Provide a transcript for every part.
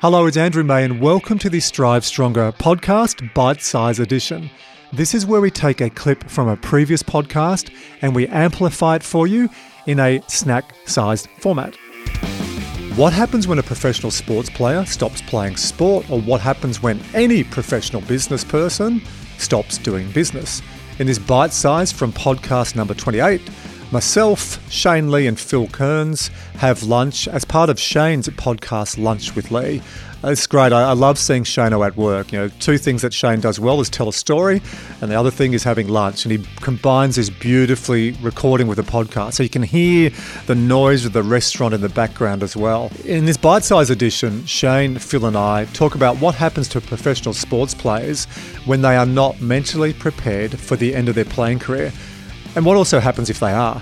Hello, it's Andrew May, and welcome to the Strive Stronger podcast, bite size edition. This is where we take a clip from a previous podcast and we amplify it for you in a snack sized format. What happens when a professional sports player stops playing sport, or what happens when any professional business person stops doing business? In this bite size from podcast number 28, Myself, Shane Lee, and Phil Kearns have lunch as part of Shane's podcast Lunch with Lee. Uh, it's great. I, I love seeing Shano at work. You know, two things that Shane does well is tell a story, and the other thing is having lunch. And he combines this beautifully recording with a podcast, so you can hear the noise of the restaurant in the background as well. In this bite-sized edition, Shane, Phil, and I talk about what happens to professional sports players when they are not mentally prepared for the end of their playing career and what also happens if they are.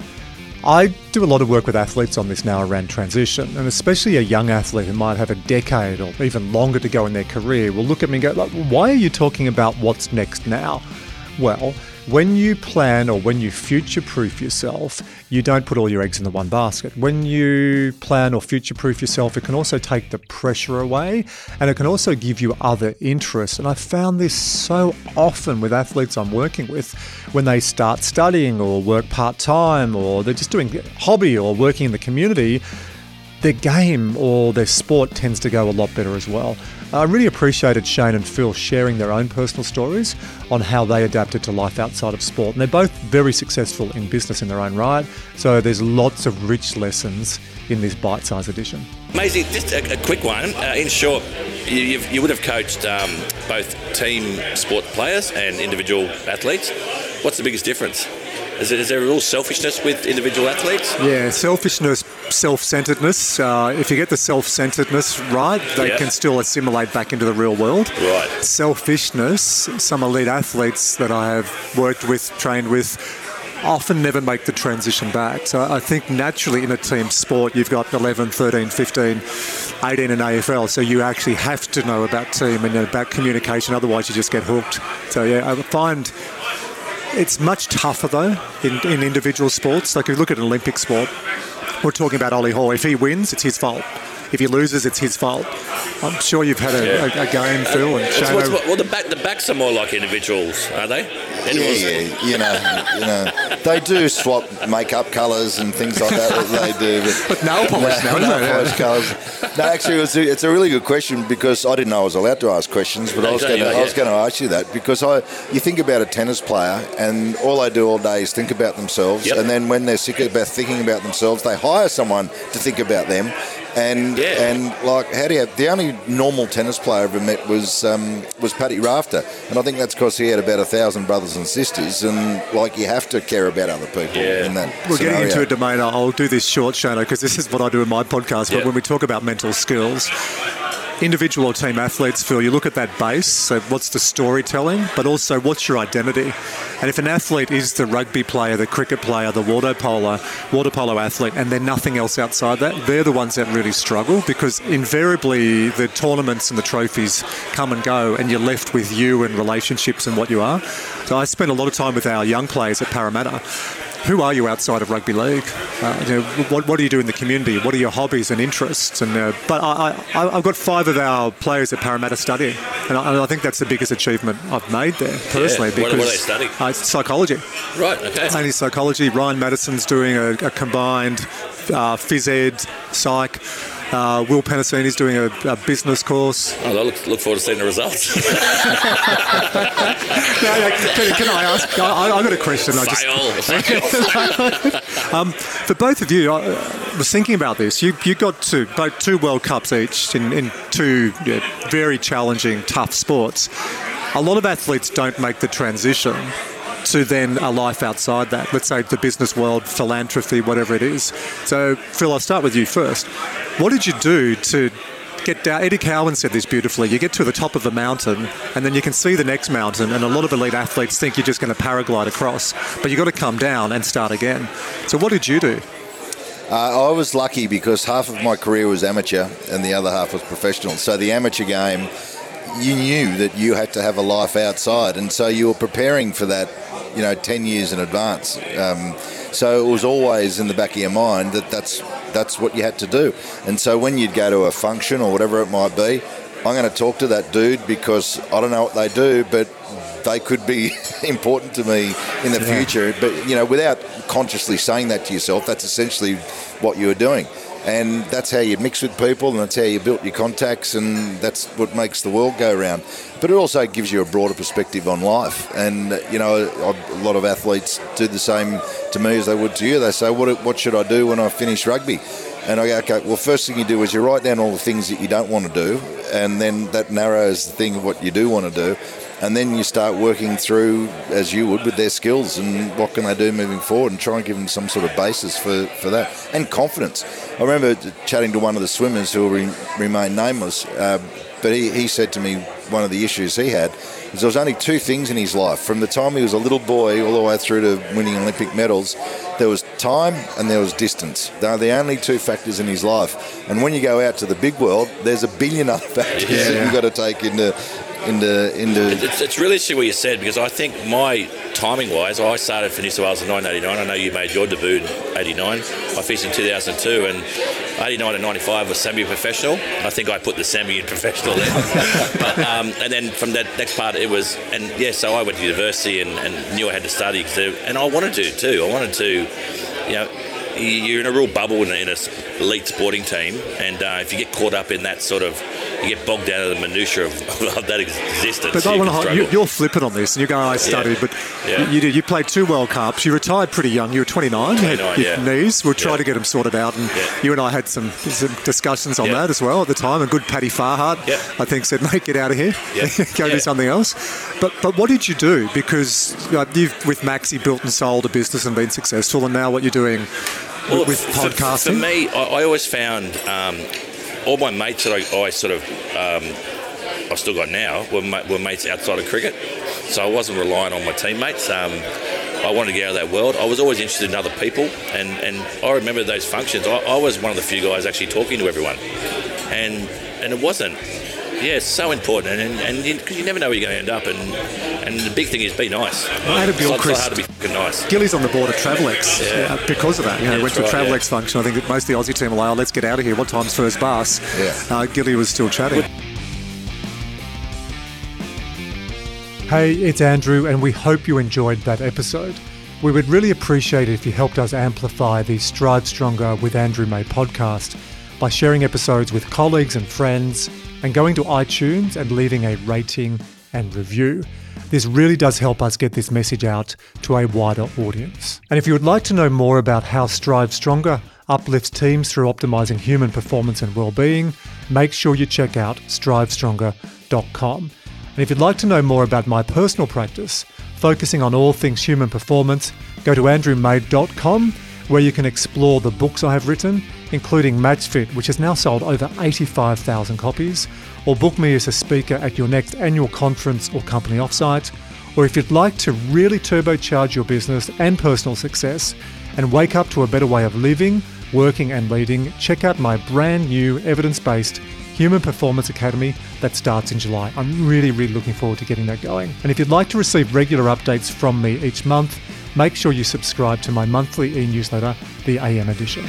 I do a lot of work with athletes on this now around transition, and especially a young athlete who might have a decade or even longer to go in their career will look at me and go, why are you talking about what's next now? Well, when you plan or when you future proof yourself, you don't put all your eggs in the one basket. When you plan or future proof yourself, it can also take the pressure away and it can also give you other interests. And I found this so often with athletes I'm working with when they start studying or work part time or they're just doing hobby or working in the community their game or their sport tends to go a lot better as well. I really appreciated Shane and Phil sharing their own personal stories on how they adapted to life outside of sport. And they're both very successful in business in their own right. So there's lots of rich lessons in this bite sized edition. Amazing. Just a, a quick one. Uh, in short, you, you, would have coached um, both team sport players and individual athletes. What's the biggest difference? Is, it, is there a real selfishness with individual athletes? Yeah, selfishness, self centeredness. Uh, if you get the self centeredness right, they yeah. can still assimilate back into the real world. Right. Selfishness, some elite athletes that I have worked with, trained with, often never make the transition back. So I think naturally in a team sport, you've got 11, 13, 15, 18 in AFL. So you actually have to know about team and about communication, otherwise you just get hooked. So yeah, I find it's much tougher though in, in individual sports. Like if you look at an Olympic sport, we're talking about Ollie Hoare. If he wins, it's his fault. If he loses, it's his fault. I'm sure you've had a, yeah. a, a game, Phil, and uh, Shane. Well, the back the backs are more like individuals, are they? Animals? Yeah, yeah, you know, you know, they do swap makeup colours and things like that. that they do, but, but nail polish no, now, nail polish colours. No, actually, it's a, it's a, really good question because I didn't know I was allowed to ask questions, but I was going to I was going to ask you that because I you think about a tennis player and all they do all day is think about themselves, yep. and then when they're sick about thinking about themselves, they hire someone to think about them, and yeah. and like how do you have, the only normal tennis player I ever met was um, was Paddy Rafter, and I think that's because he had about a thousand brothers and sisters, and like you have to care about other people yeah. in that. We're scenario. getting into a domain. I'll do this short, Shano, because this is what I do in my podcast. But when we talk about mental skills, individual or team athletes feel you look at that base, so what's the storytelling, but also what's your identity. And if an athlete is the rugby player, the cricket player, the water polo, water polo athlete, and they're nothing else outside that, they're the ones that really struggle because invariably the tournaments and the trophies come and go, and you're left with you and relationships and what you are. So I spend a lot of time with our young players at Parramatta who are you outside of rugby league? Uh, you know, what, what do you do in the community? What are your hobbies and interests? And uh, but I, I, have got five of our players at Parramatta studying, and I, and I, think that's the biggest achievement I've made there personally. Yeah. Because what, are they studying? Uh, psychology. Right. Okay. Only psychology. Ryan Matterson's doing a, a combined uh, phys ed, psych. Uh, Will is doing a, a, business course. Oh, I look, look, forward to seeing the results. no, can, can, I ask? I, have got a question. I just, um, for both of you, I was thinking about this. You, you got two, both two World Cups each in, in two very challenging, tough sports. A lot of athletes don't make the transition to then a life outside that. Let's say the business world, philanthropy, whatever it is. So, Phil, I'll start with you first. What did you do to get down? Eddie Cowan said this beautifully. You get to the top of the mountain, and then you can see the next mountain. And a lot of elite athletes think you're just going to paraglide across, but you've got to come down and start again. So, what did you do? Uh, I was lucky because half of my career was amateur and the other half was professional. So the amateur game, you knew that you had to have a life outside, and so you were preparing for that you know, 10 years in advance. Um, so it was always in the back of your mind that that's that's what you had to do. And so when you'd go to a function or whatever it might be, I'm going to talk to that dude because I don't know what they do, but they could be important to me in the yeah. future. But you know, without consciously saying that to yourself, that's essentially what you were doing. And that's how you mix with people, and that's how you built your contacts, and that's what makes the world go round. But it also gives you a broader perspective on life. And you know, a lot of athletes do the same to me as they would to you. They say, "What, what should I do when I finish rugby?" And I go, okay, well, first thing you do is you write down all the things that you don't want to do, and then that narrows the thing of what you do want to do. And then you start working through, as you would, with their skills and what can they do moving forward and try and give them some sort of basis for, for that. And confidence. I remember chatting to one of the swimmers who will re- remain nameless, uh, but he, he said to me one of the issues he had is there was only two things in his life. From the time he was a little boy all the way through to winning Olympic medals, there was time and there was distance. They're the only two factors in his life. And when you go out to the big world, there's a billion other factors yeah. that you've got to take into into into. It's, it's really interesting what you said because I think my timing wise, I started for New South Wales in 1989. I know you made your debut in 89. I finished in 2002, and 89 and 95 was semi-professional. I think I put the semi in professional then. but, um, and then from that next part, it was, and yeah, so I went to university and, and knew I had to study, and I wanted to too. I wanted to, you know, you're in a real bubble in, in an elite sporting team, and uh, if you get caught up in that sort of you get bogged down in the minutiae of, of that existence. But I want to, you, are flippant on this, and you're going, I studied, yeah. but yeah. you did. You played two World Cups. You retired pretty young. You were 29. 29 you had yeah. knees. We'll try to get them sorted out, and you and I had some, some discussions on that as well at the time. And good Paddy Farhart, I think, said, "Mate, get out of here, go do something else." But but what did you do? Because you know, you've with Maxi built and sold a business and been successful, and now what you're doing well, with podcasting. For, for me, I, I always found. Um, all my mates that I, I sort of um, I've still got now were, were mates outside of cricket, so I wasn't relying on my teammates. Um, I wanted to get out of that world. I was always interested in other people, and, and I remember those functions. I, I was one of the few guys actually talking to everyone, and and it wasn't yeah, it's so important, and and because you, you, never know where you're going to end up, and and the big thing is be nice. I had a Bill it's Chris. hard to be nice. Gilly's on the board of Travelex yeah. uh, because of that. You know, yeah, went to a Travelex yeah. function. I think that most of the Aussie team were like, oh, let's get out of here. What time's first bus? Yeah. Uh, Gilly was still chatting. Hey, it's Andrew, and we hope you enjoyed that episode. We would really appreciate it if you helped us amplify the Strive Stronger with Andrew May podcast by sharing episodes with colleagues and friends and going to iTunes and leaving a rating and review. This really does help us get this message out to a wider audience. And if you would like to know more about how Strive Stronger uplifts teams through optimizing human performance and well-being, make sure you check out strivestronger.com. And if you'd like to know more about my personal practice, focusing on all things human performance, go to andrewmay.com where you can explore the books I have written including MatchFit, which has now sold over 85,000 copies, or book me as a speaker at your next annual conference or company offsite. Or if you'd like to really turbocharge your business and personal success and wake up to a better way of living, working, and leading, check out my brand new evidence based Human Performance Academy that starts in July. I'm really, really looking forward to getting that going. And if you'd like to receive regular updates from me each month, make sure you subscribe to my monthly e newsletter, the AM Edition.